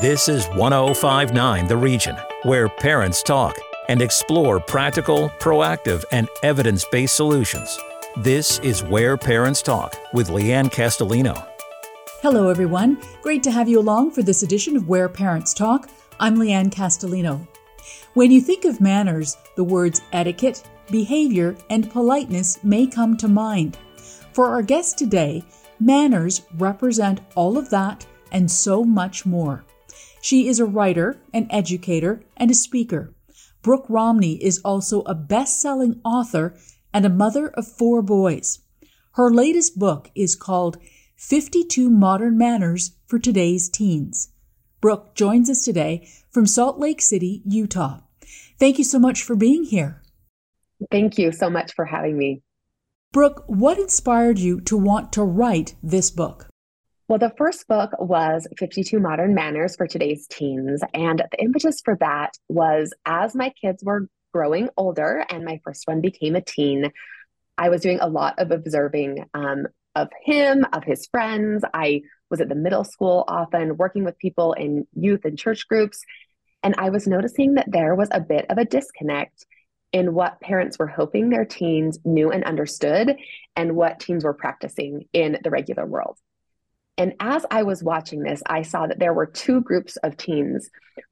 This is 1059 The Region, where parents talk and explore practical, proactive, and evidence based solutions. This is Where Parents Talk with Leanne Castellino. Hello, everyone. Great to have you along for this edition of Where Parents Talk. I'm Leanne Castellino. When you think of manners, the words etiquette, behavior, and politeness may come to mind. For our guest today, manners represent all of that and so much more. She is a writer, an educator, and a speaker. Brooke Romney is also a best selling author and a mother of four boys. Her latest book is called 52 Modern Manners for Today's Teens. Brooke joins us today from Salt Lake City, Utah. Thank you so much for being here. Thank you so much for having me. Brooke, what inspired you to want to write this book? Well, the first book was 52 Modern Manners for Today's Teens. And the impetus for that was as my kids were growing older and my first one became a teen, I was doing a lot of observing um, of him, of his friends. I was at the middle school often, working with people in youth and church groups. And I was noticing that there was a bit of a disconnect in what parents were hoping their teens knew and understood and what teens were practicing in the regular world. And as I was watching this, I saw that there were two groups of teens.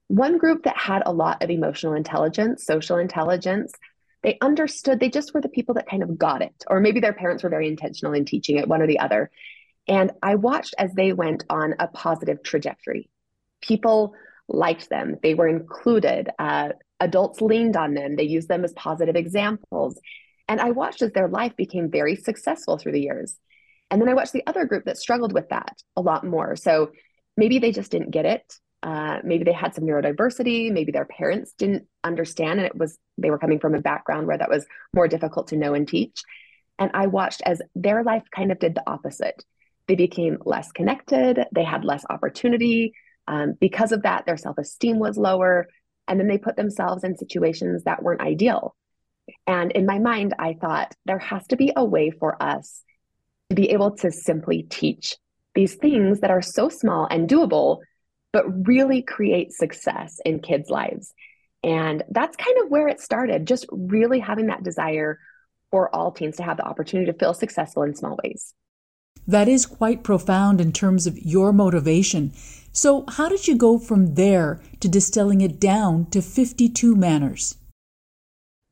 One group that had a lot of emotional intelligence, social intelligence. They understood, they just were the people that kind of got it, or maybe their parents were very intentional in teaching it, one or the other. And I watched as they went on a positive trajectory. People liked them, they were included. Uh, adults leaned on them, they used them as positive examples. And I watched as their life became very successful through the years. And then I watched the other group that struggled with that a lot more. So maybe they just didn't get it. Uh, maybe they had some neurodiversity. Maybe their parents didn't understand, and it was they were coming from a background where that was more difficult to know and teach. And I watched as their life kind of did the opposite. They became less connected. They had less opportunity. Um, because of that, their self esteem was lower. And then they put themselves in situations that weren't ideal. And in my mind, I thought there has to be a way for us to be able to simply teach these things that are so small and doable, but really create success in kids' lives. And that's kind of where it started, just really having that desire for all teens to have the opportunity to feel successful in small ways. That is quite profound in terms of your motivation. So, how did you go from there to distilling it down to 52 manners?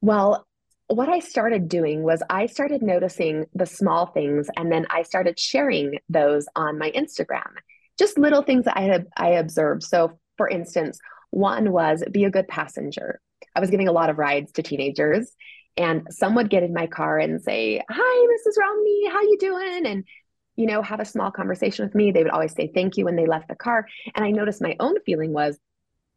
Well, what I started doing was I started noticing the small things and then I started sharing those on my Instagram. Just little things that I had I observed. So for instance, one was be a good passenger. I was giving a lot of rides to teenagers and some would get in my car and say, "Hi, Mrs. Romney, how you doing?" and you know, have a small conversation with me. They would always say thank you when they left the car. And I noticed my own feeling was,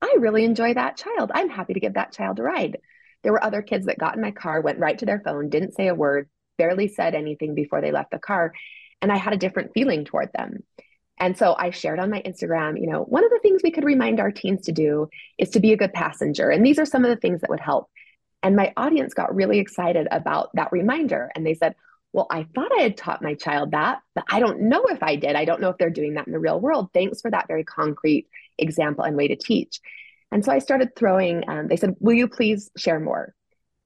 I really enjoy that child. I'm happy to give that child a ride. There were other kids that got in my car, went right to their phone, didn't say a word, barely said anything before they left the car. And I had a different feeling toward them. And so I shared on my Instagram, you know, one of the things we could remind our teens to do is to be a good passenger. And these are some of the things that would help. And my audience got really excited about that reminder. And they said, well, I thought I had taught my child that, but I don't know if I did. I don't know if they're doing that in the real world. Thanks for that very concrete example and way to teach. And so I started throwing, um, they said, Will you please share more?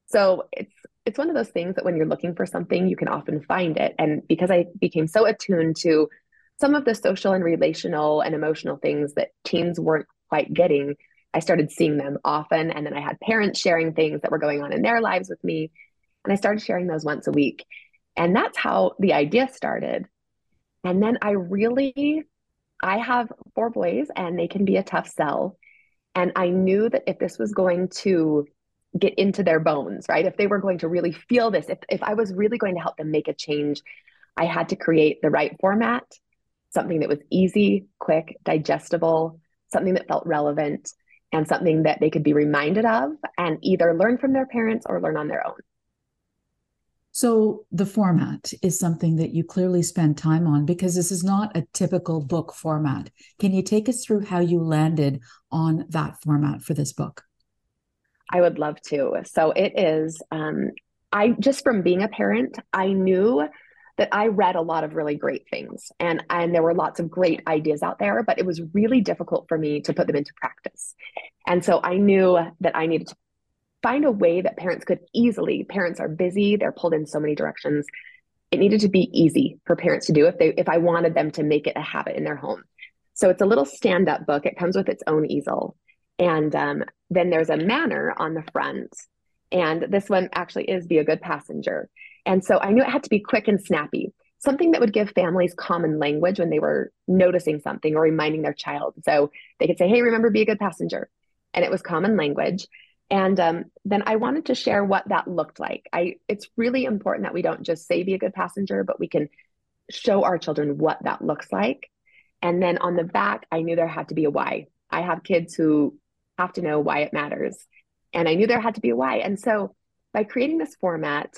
So it's it's one of those things that when you're looking for something, you can often find it. And because I became so attuned to some of the social and relational and emotional things that teens weren't quite getting, I started seeing them often. And then I had parents sharing things that were going on in their lives with me. And I started sharing those once a week. And that's how the idea started. And then I really, I have four boys and they can be a tough sell. And I knew that if this was going to get into their bones, right? If they were going to really feel this, if, if I was really going to help them make a change, I had to create the right format, something that was easy, quick, digestible, something that felt relevant, and something that they could be reminded of and either learn from their parents or learn on their own. So, the format is something that you clearly spend time on because this is not a typical book format. Can you take us through how you landed on that format for this book? I would love to. So, it is, um, I just from being a parent, I knew that I read a lot of really great things and and there were lots of great ideas out there but it was really difficult for me to put them into practice. And so I knew that I needed to find a way that parents could easily parents are busy, they're pulled in so many directions. It needed to be easy for parents to do if they if I wanted them to make it a habit in their home. So it's a little stand-up book. It comes with its own easel. And um, then there's a manner on the front. And this one actually is be a good passenger. And so I knew it had to be quick and snappy, something that would give families common language when they were noticing something or reminding their child. So they could say, hey, remember, be a good passenger. And it was common language. And um, then I wanted to share what that looked like. I, it's really important that we don't just say be a good passenger, but we can show our children what that looks like. And then on the back, I knew there had to be a why. I have kids who have to know why it matters. And I knew there had to be a why. And so by creating this format,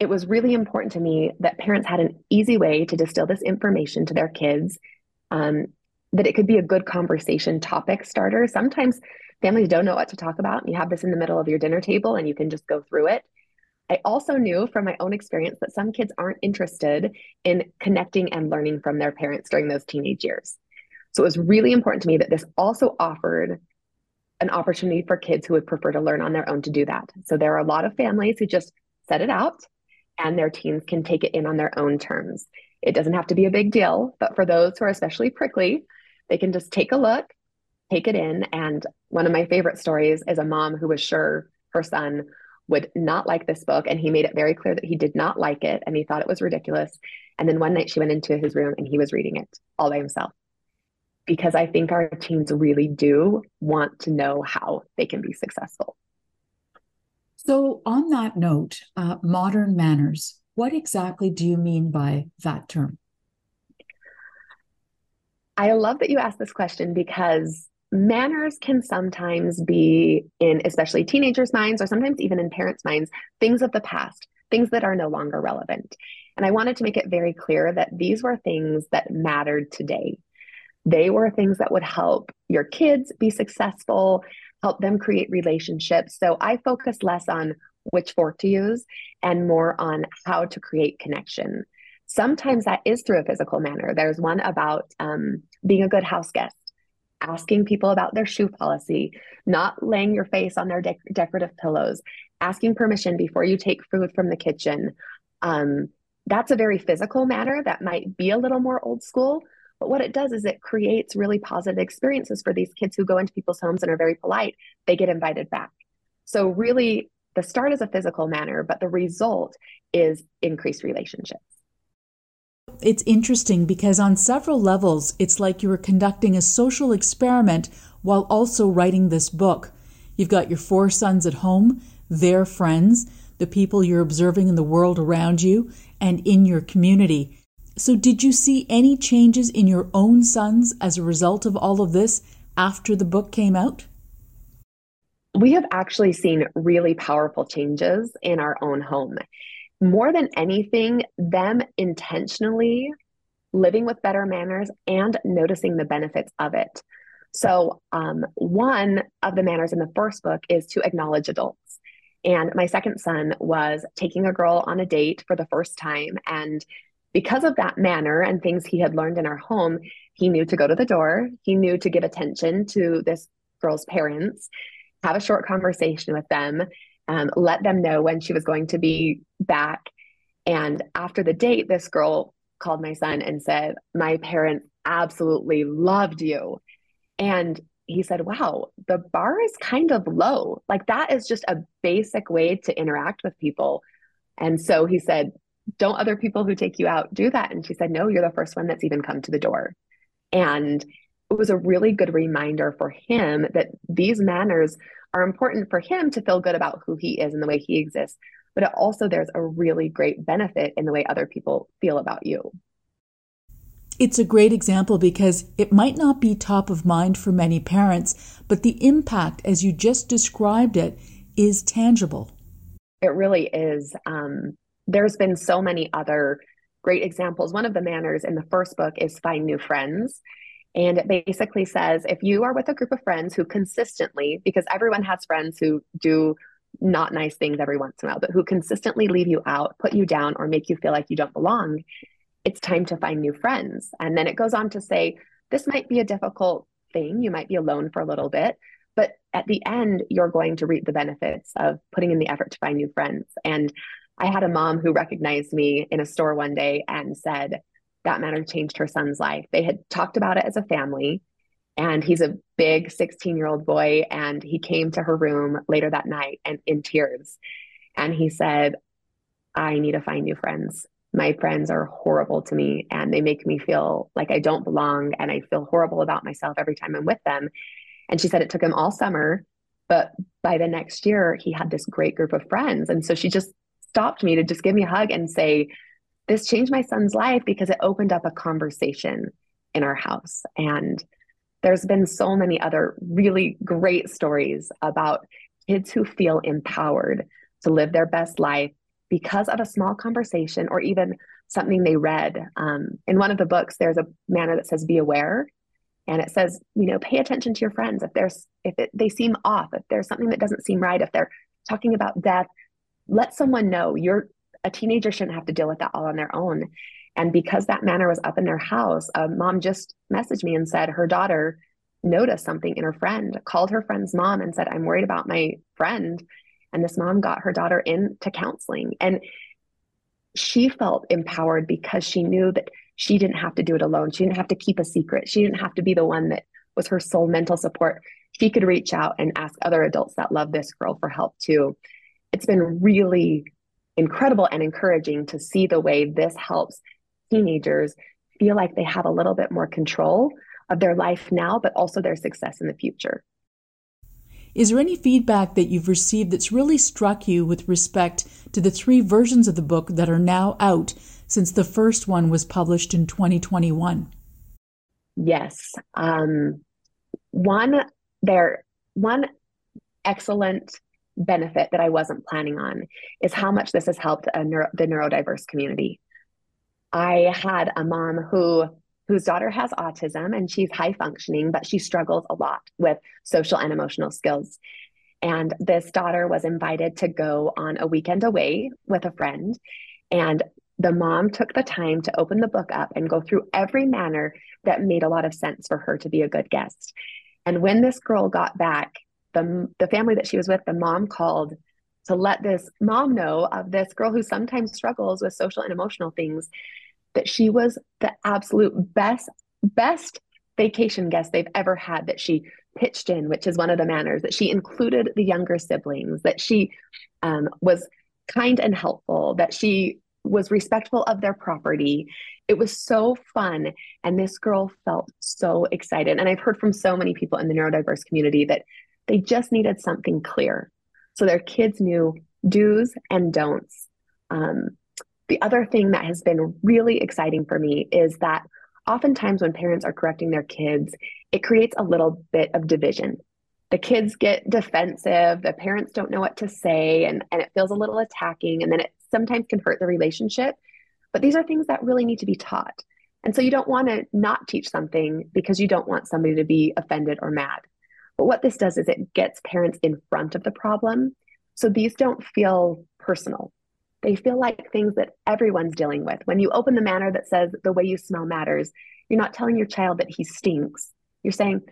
it was really important to me that parents had an easy way to distill this information to their kids, um, that it could be a good conversation topic starter. Sometimes families don't know what to talk about. You have this in the middle of your dinner table and you can just go through it. I also knew from my own experience that some kids aren't interested in connecting and learning from their parents during those teenage years. So it was really important to me that this also offered an opportunity for kids who would prefer to learn on their own to do that. So there are a lot of families who just set it out and their teens can take it in on their own terms. It doesn't have to be a big deal, but for those who are especially prickly, they can just take a look, take it in. And one of my favorite stories is a mom who was sure her son would not like this book. And he made it very clear that he did not like it and he thought it was ridiculous. And then one night she went into his room and he was reading it all by himself. Because I think our teens really do want to know how they can be successful. So, on that note, uh, modern manners, what exactly do you mean by that term? I love that you asked this question because manners can sometimes be in, especially teenagers' minds, or sometimes even in parents' minds, things of the past, things that are no longer relevant. And I wanted to make it very clear that these were things that mattered today. They were things that would help your kids be successful, help them create relationships. So I focus less on which fork to use and more on how to create connection. Sometimes that is through a physical manner. There's one about um, being a good house guest, asking people about their shoe policy, not laying your face on their de- decorative pillows, asking permission before you take food from the kitchen. Um, that's a very physical matter that might be a little more old school, but what it does is it creates really positive experiences for these kids who go into people's homes and are very polite. They get invited back. So, really, the start is a physical manner, but the result is increased relationships. It's interesting because on several levels, it's like you were conducting a social experiment while also writing this book. You've got your four sons at home, their friends, the people you're observing in the world around you, and in your community. So, did you see any changes in your own sons as a result of all of this after the book came out? We have actually seen really powerful changes in our own home. More than anything, them intentionally living with better manners and noticing the benefits of it. So, um, one of the manners in the first book is to acknowledge adults. And my second son was taking a girl on a date for the first time and because of that manner and things he had learned in our home, he knew to go to the door. He knew to give attention to this girl's parents, have a short conversation with them, um, let them know when she was going to be back. And after the date, this girl called my son and said, My parents absolutely loved you. And he said, Wow, the bar is kind of low. Like that is just a basic way to interact with people. And so he said, don't other people who take you out do that? And she said, no, you're the first one that's even come to the door. And it was a really good reminder for him that these manners are important for him to feel good about who he is and the way he exists. But it also, there's a really great benefit in the way other people feel about you. It's a great example because it might not be top of mind for many parents, but the impact, as you just described it, is tangible. It really is. Um, there's been so many other great examples. One of the manners in the first book is find new friends. And it basically says if you are with a group of friends who consistently, because everyone has friends who do not nice things every once in a while, but who consistently leave you out, put you down, or make you feel like you don't belong, it's time to find new friends. And then it goes on to say, this might be a difficult thing. You might be alone for a little bit, but at the end, you're going to reap the benefits of putting in the effort to find new friends. And I had a mom who recognized me in a store one day and said that matter changed her son's life. They had talked about it as a family, and he's a big 16 year old boy. And he came to her room later that night and in tears. And he said, I need to find new friends my friends are horrible to me and they make me feel like I don't belong and I feel horrible about myself every time I'm with them. And she said it took him all summer, but by the next year, he had this great group of friends. And so she just stopped me to just give me a hug and say, This changed my son's life because it opened up a conversation in our house. And there's been so many other really great stories about kids who feel empowered to live their best life because of a small conversation or even something they read. Um, in one of the books, there's a manner that says, be aware. And it says, you know, pay attention to your friends. If there's, if it, they seem off, if there's something that doesn't seem right, if they're talking about death, let someone know. You're a teenager shouldn't have to deal with that all on their own. And because that manner was up in their house, a mom just messaged me and said her daughter noticed something in her friend, called her friend's mom and said, I'm worried about my friend and this mom got her daughter into counseling. And she felt empowered because she knew that she didn't have to do it alone. She didn't have to keep a secret. She didn't have to be the one that was her sole mental support. She could reach out and ask other adults that love this girl for help too. It's been really incredible and encouraging to see the way this helps teenagers feel like they have a little bit more control of their life now, but also their success in the future. Is there any feedback that you've received that's really struck you with respect to the three versions of the book that are now out since the first one was published in 2021? Yes. Um, one there one excellent benefit that I wasn't planning on is how much this has helped neuro, the neurodiverse community. I had a mom who whose daughter has autism and she's high functioning, but she struggles a lot with social and emotional skills. And this daughter was invited to go on a weekend away with a friend. And the mom took the time to open the book up and go through every manner that made a lot of sense for her to be a good guest. And when this girl got back, the, the family that she was with, the mom called to let this mom know of this girl who sometimes struggles with social and emotional things that she was the absolute best, best vacation guest they've ever had, that she pitched in, which is one of the manners, that she included the younger siblings, that she um, was kind and helpful, that she was respectful of their property. It was so fun. And this girl felt so excited. And I've heard from so many people in the neurodiverse community that they just needed something clear. So their kids knew do's and don'ts. Um, the other thing that has been really exciting for me is that oftentimes when parents are correcting their kids, it creates a little bit of division. The kids get defensive, the parents don't know what to say, and, and it feels a little attacking, and then it sometimes can hurt the relationship. But these are things that really need to be taught. And so you don't want to not teach something because you don't want somebody to be offended or mad. But what this does is it gets parents in front of the problem. So these don't feel personal. They feel like things that everyone's dealing with. When you open the manner that says the way you smell matters, you're not telling your child that he stinks. You're saying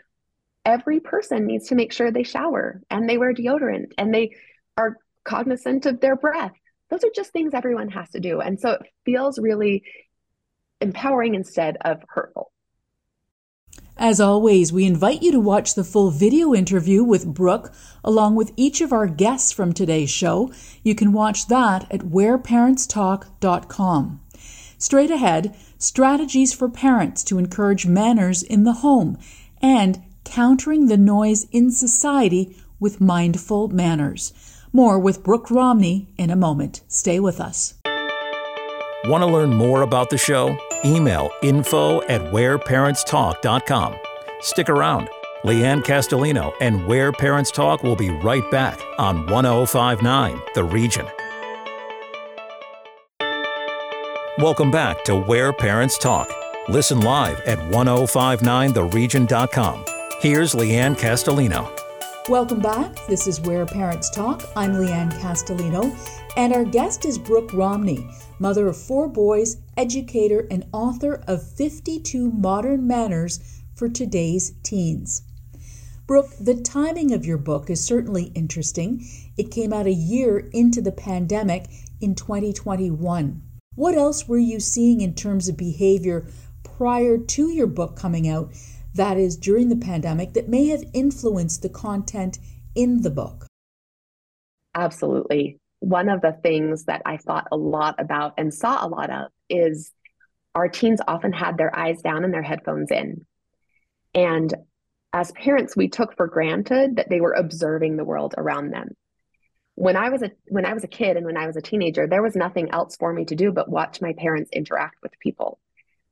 every person needs to make sure they shower and they wear deodorant and they are cognizant of their breath. Those are just things everyone has to do. And so it feels really empowering instead of hurtful. As always, we invite you to watch the full video interview with Brooke along with each of our guests from today's show. You can watch that at whereparentstalk.com. Straight ahead, strategies for parents to encourage manners in the home and countering the noise in society with mindful manners. More with Brooke Romney in a moment. Stay with us. Want to learn more about the show? Email info at whereparentstalk.com. Stick around. Leanne Castellino and Where Parents Talk will be right back on 1059 The Region. Welcome back to Where Parents Talk. Listen live at 1059theregion.com. Here's Leanne Castellino. Welcome back. This is Where Parents Talk. I'm Leanne Castellino, and our guest is Brooke Romney, mother of four boys, educator, and author of 52 Modern Manners for Today's Teens. Brooke, the timing of your book is certainly interesting. It came out a year into the pandemic in 2021. What else were you seeing in terms of behavior prior to your book coming out that is during the pandemic that may have influenced the content in the book? Absolutely. One of the things that I thought a lot about and saw a lot of is our teens often had their eyes down and their headphones in. And as parents, we took for granted that they were observing the world around them. When I was a when I was a kid and when I was a teenager, there was nothing else for me to do but watch my parents interact with people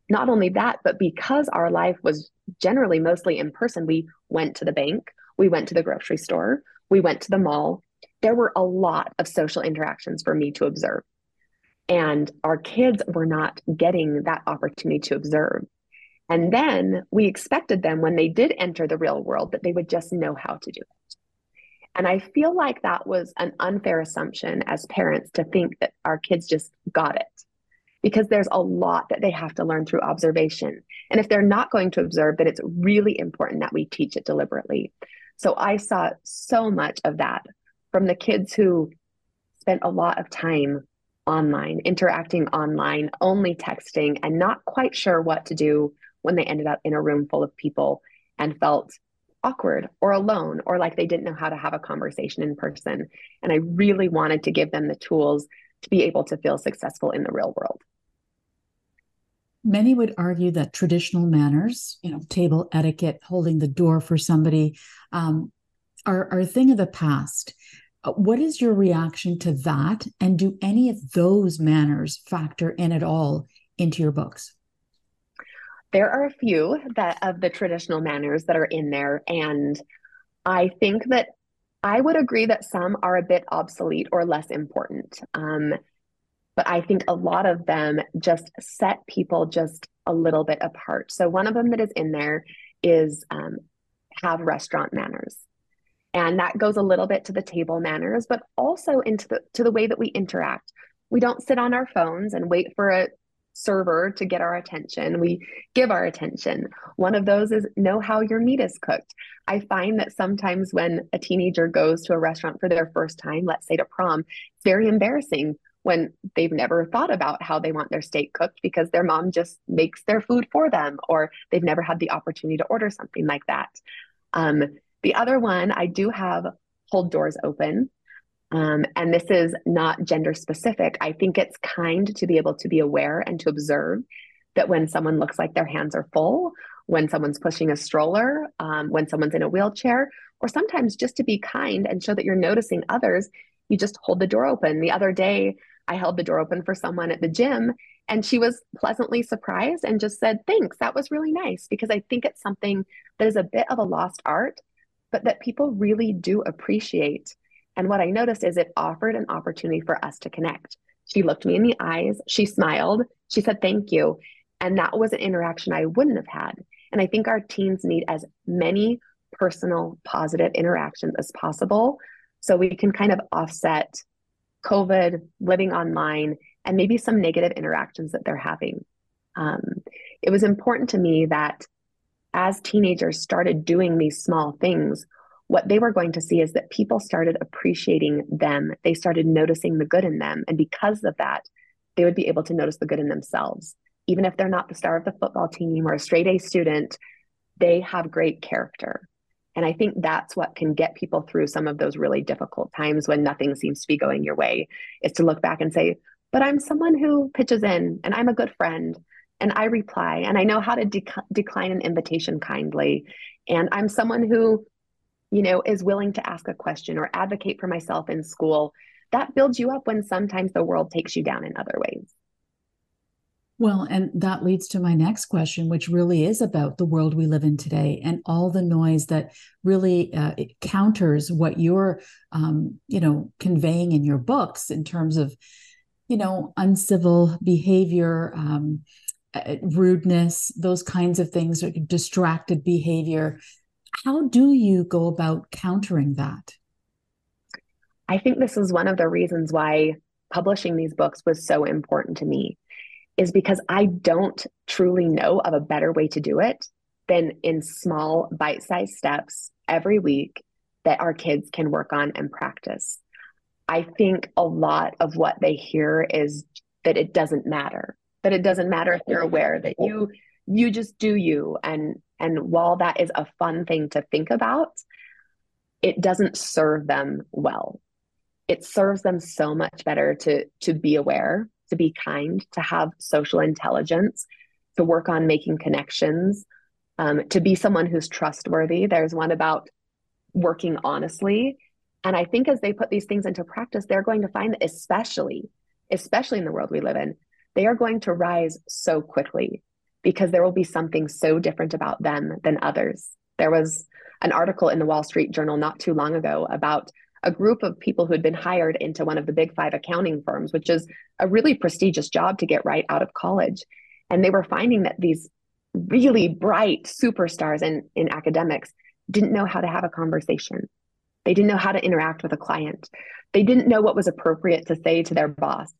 not only that, but because our life was generally mostly in person, we went to the bank, we went to the grocery store, we went to the mall. There were a lot of social interactions for me to observe. And our kids were not getting that opportunity to observe. And then we expected them when they did enter the real world that they would just know how to do it. And I feel like that was an unfair assumption as parents to think that our kids just got it because there's a lot that they have to learn through observation. And if they're not going to observe, then it's really important that we teach it deliberately. So I saw so much of that from the kids who spent a lot of time online, interacting online, only texting, and not quite sure what to do when they ended up in a room full of people and felt awkward or alone or like they didn't know how to have a conversation in person. And I really wanted to give them the tools to be able to feel successful in the real world. Many would argue that traditional manners, you know, table etiquette, holding the door for somebody, um, are, are a thing of the past. Uh, what is your reaction to that? And do any of those manners factor in at all into your books? There are a few that of the traditional manners that are in there. And I think that I would agree that some are a bit obsolete or less important. Um, but I think a lot of them just set people just a little bit apart. So one of them that is in there is um, have restaurant manners. And that goes a little bit to the table manners, but also into the to the way that we interact. We don't sit on our phones and wait for a server to get our attention. We give our attention. One of those is know how your meat is cooked. I find that sometimes when a teenager goes to a restaurant for their first time, let's say to prom, it's very embarrassing when they've never thought about how they want their steak cooked because their mom just makes their food for them or they've never had the opportunity to order something like that. Um, the other one, I do have hold doors open. Um, and this is not gender specific. I think it's kind to be able to be aware and to observe that when someone looks like their hands are full, when someone's pushing a stroller, um, when someone's in a wheelchair, or sometimes just to be kind and show that you're noticing others, you just hold the door open. The other day, I held the door open for someone at the gym and she was pleasantly surprised and just said, Thanks, that was really nice. Because I think it's something that is a bit of a lost art, but that people really do appreciate. And what I noticed is it offered an opportunity for us to connect. She looked me in the eyes, she smiled, she said, Thank you. And that was an interaction I wouldn't have had. And I think our teens need as many personal, positive interactions as possible so we can kind of offset COVID, living online, and maybe some negative interactions that they're having. Um, it was important to me that as teenagers started doing these small things, what they were going to see is that people started appreciating them. They started noticing the good in them. And because of that, they would be able to notice the good in themselves. Even if they're not the star of the football team or a straight A student, they have great character. And I think that's what can get people through some of those really difficult times when nothing seems to be going your way is to look back and say, but I'm someone who pitches in and I'm a good friend and I reply and I know how to decline an invitation kindly. And I'm someone who, you know, is willing to ask a question or advocate for myself in school. That builds you up when sometimes the world takes you down in other ways. Well, and that leads to my next question, which really is about the world we live in today and all the noise that really uh, counters what you're, um, you know, conveying in your books in terms of, you know, uncivil behavior, um, Uh, uh, rudeness, those kinds of things, distracted behavior. How do you go about countering that? I think this is one of the reasons why publishing these books was so important to me is because I don't truly know of a better way to do it than in small bite-sized steps every week that our kids can work on and practice. I think a lot of what they hear is that it doesn't matter. That it doesn't matter if you're aware that you you just do you and and while that is a fun thing to think about, it doesn't serve them well. It serves them so much better to to be aware, to be kind, to have social intelligence, to work on making connections, um, to be someone who's trustworthy. There's one about working honestly and I think as they put these things into practice, they're going to find that, especially, especially in the world we live in, they are going to rise so quickly because there will be something so different about them than others. There was an article in the Wall Street Journal not too long ago about a group of people who had been hired into one of the big five accounting firms, which is a really prestigious job to get right out of college. And they were finding that these really bright superstars in, in academics didn't know how to have a conversation. They didn't know how to interact with a client. They didn't know what was appropriate to say to their boss.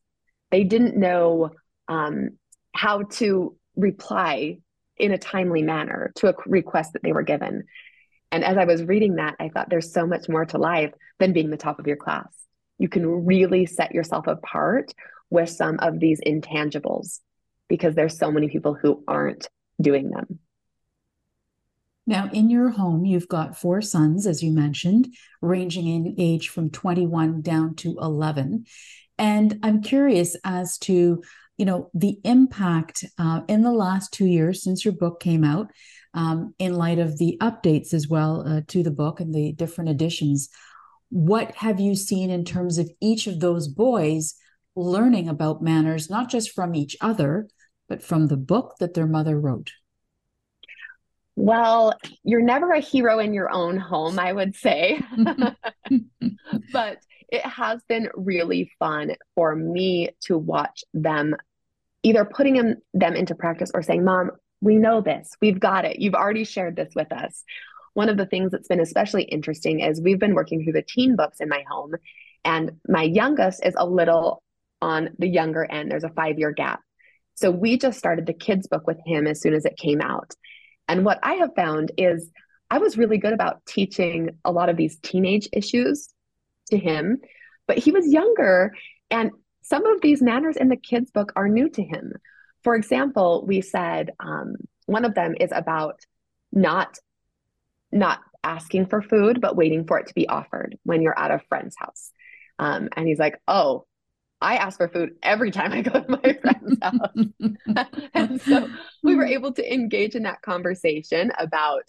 They didn't know um, how to reply in a timely manner to a request that they were given. And as I was reading that, I thought there's so much more to life than being the top of your class. You can really set yourself apart with some of these intangibles because there's so many people who aren't doing them. Now, in your home, you've got four sons, as you mentioned, ranging in age from 21 down to 11. And I'm curious as to, you know, the impact uh, in the last two years since your book came out, um, in light of the updates as well uh, to the book and the different editions. What have you seen in terms of each of those boys learning about manners, not just from each other, but from the book that their mother wrote? Well, you're never a hero in your own home, I would say. but it has been really fun for me to watch them either putting them, them into practice or saying, Mom, we know this. We've got it. You've already shared this with us. One of the things that's been especially interesting is we've been working through the teen books in my home, and my youngest is a little on the younger end. There's a five year gap. So we just started the kids' book with him as soon as it came out. And what I have found is I was really good about teaching a lot of these teenage issues to him, but he was younger and some of these manners in the kids' book are new to him. For example, we said um, one of them is about not not asking for food, but waiting for it to be offered when you're at a friend's house. Um, and he's like, "Oh, I ask for food every time I go to my friend's house. and so we were able to engage in that conversation about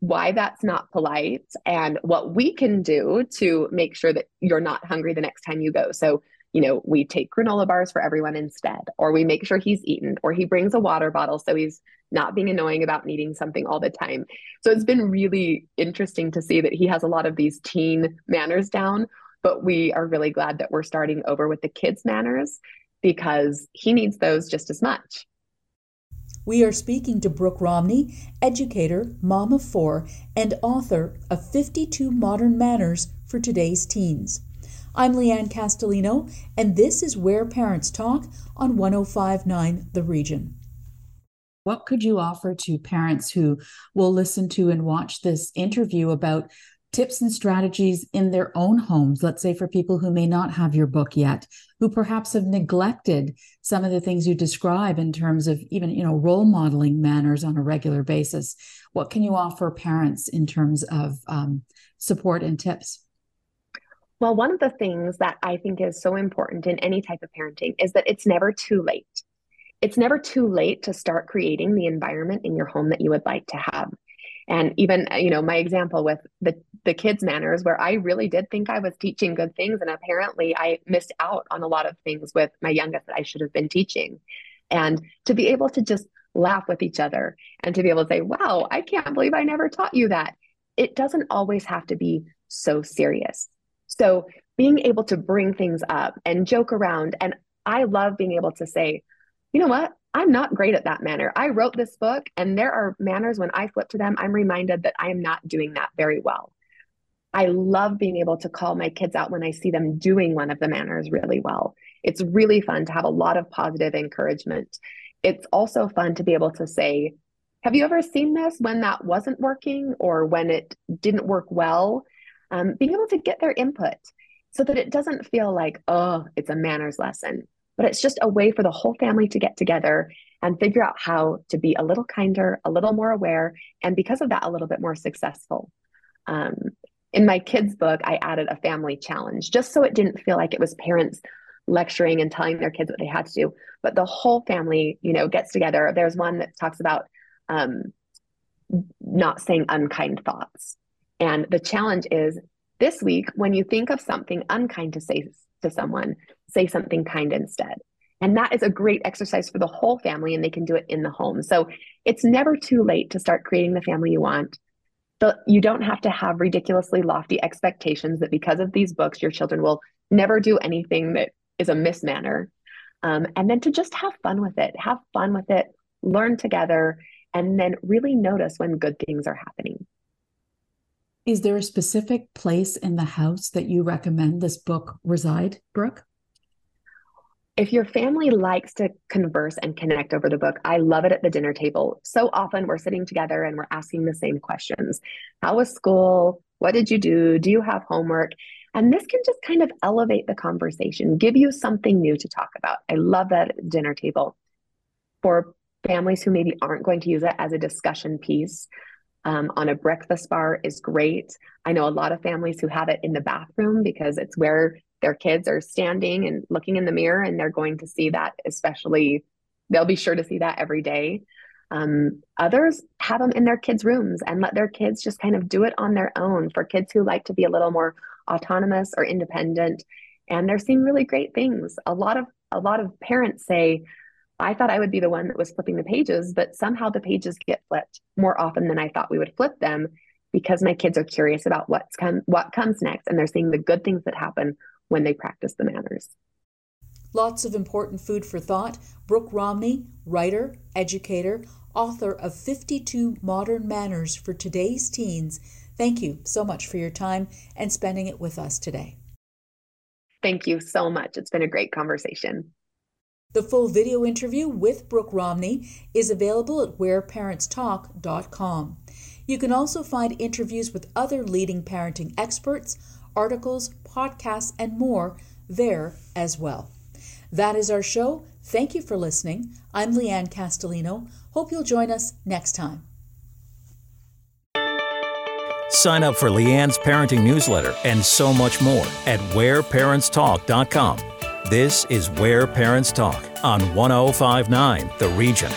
why that's not polite and what we can do to make sure that you're not hungry the next time you go. So, you know, we take granola bars for everyone instead, or we make sure he's eaten, or he brings a water bottle so he's not being annoying about needing something all the time. So it's been really interesting to see that he has a lot of these teen manners down but we are really glad that we're starting over with the kids' manners because he needs those just as much. We are speaking to Brooke Romney, educator, mom of four, and author of 52 Modern Manners for Today's Teens. I'm Leanne Castellino, and this is Where Parents Talk on 1059 The Region. What could you offer to parents who will listen to and watch this interview about tips and strategies in their own homes, let's say for people who may not have your book yet, who perhaps have neglected some of the things you describe in terms of even, you know, role modeling manners on a regular basis. What can you offer parents in terms of um, support and tips? Well, one of the things that I think is so important in any type of parenting is that it's never too late. It's never too late to start creating the environment in your home that you would like to have and even uh, you know my example with the the kids manners where i really did think i was teaching good things and apparently i missed out on a lot of things with my youngest that i should have been teaching. And to be able to just laugh with each other and to be able to say wow i can't believe i never taught you that it doesn't always have to be so serious. So being able to bring things up and joke around and i love being able to say you know what? I'm not great at that manner. I wrote this book, and there are manners when I flip to them, I'm reminded that I am not doing that very well. I love being able to call my kids out when I see them doing one of the manners really well. It's really fun to have a lot of positive encouragement. It's also fun to be able to say, Have you ever seen this when that wasn't working or when it didn't work well? Um, being able to get their input so that it doesn't feel like, oh, it's a manners lesson, but it's just a way for the whole family to get together and figure out how to be a little kinder, a little more aware, and because of that, a little bit more successful. Um, in my kids' book, I added a family challenge just so it didn't feel like it was parents lecturing and telling their kids what they had to do, but the whole family, you know, gets together. There's one that talks about um, not saying unkind thoughts. And the challenge is this week, when you think of something unkind to say to someone, say something kind instead. And that is a great exercise for the whole family, and they can do it in the home. So it's never too late to start creating the family you want. But you don't have to have ridiculously lofty expectations that because of these books, your children will never do anything that is a mismanner. Um, and then to just have fun with it, have fun with it, learn together, and then really notice when good things are happening. Is there a specific place in the house that you recommend this book reside, Brooke? If your family likes to converse and connect over the book, I love it at the dinner table. So often we're sitting together and we're asking the same questions How was school? What did you do? Do you have homework? And this can just kind of elevate the conversation, give you something new to talk about. I love that at dinner table. For families who maybe aren't going to use it as a discussion piece, um, on a breakfast bar is great. I know a lot of families who have it in the bathroom because it's where their kids are standing and looking in the mirror, and they're going to see that, especially, they'll be sure to see that every day. Um, others have them in their kids' rooms and let their kids just kind of do it on their own for kids who like to be a little more autonomous or independent. And they're seeing really great things. A lot of a lot of parents say, I thought I would be the one that was flipping the pages, but somehow the pages get flipped more often than I thought we would flip them because my kids are curious about what's come what comes next and they're seeing the good things that happen when they practice the manners. Lots of important food for thought. Brooke Romney, writer, educator, author of 52 Modern Manners for Today's Teens. Thank you so much for your time and spending it with us today. Thank you so much. It's been a great conversation. The full video interview with Brooke Romney is available at whereparentstalk.com. You can also find interviews with other leading parenting experts, articles, podcasts, and more there as well. That is our show. Thank you for listening. I'm Leanne Castellino. Hope you'll join us next time. Sign up for Leanne's parenting newsletter and so much more at whereparentstalk.com. This is Where Parents Talk on 1059 The Region.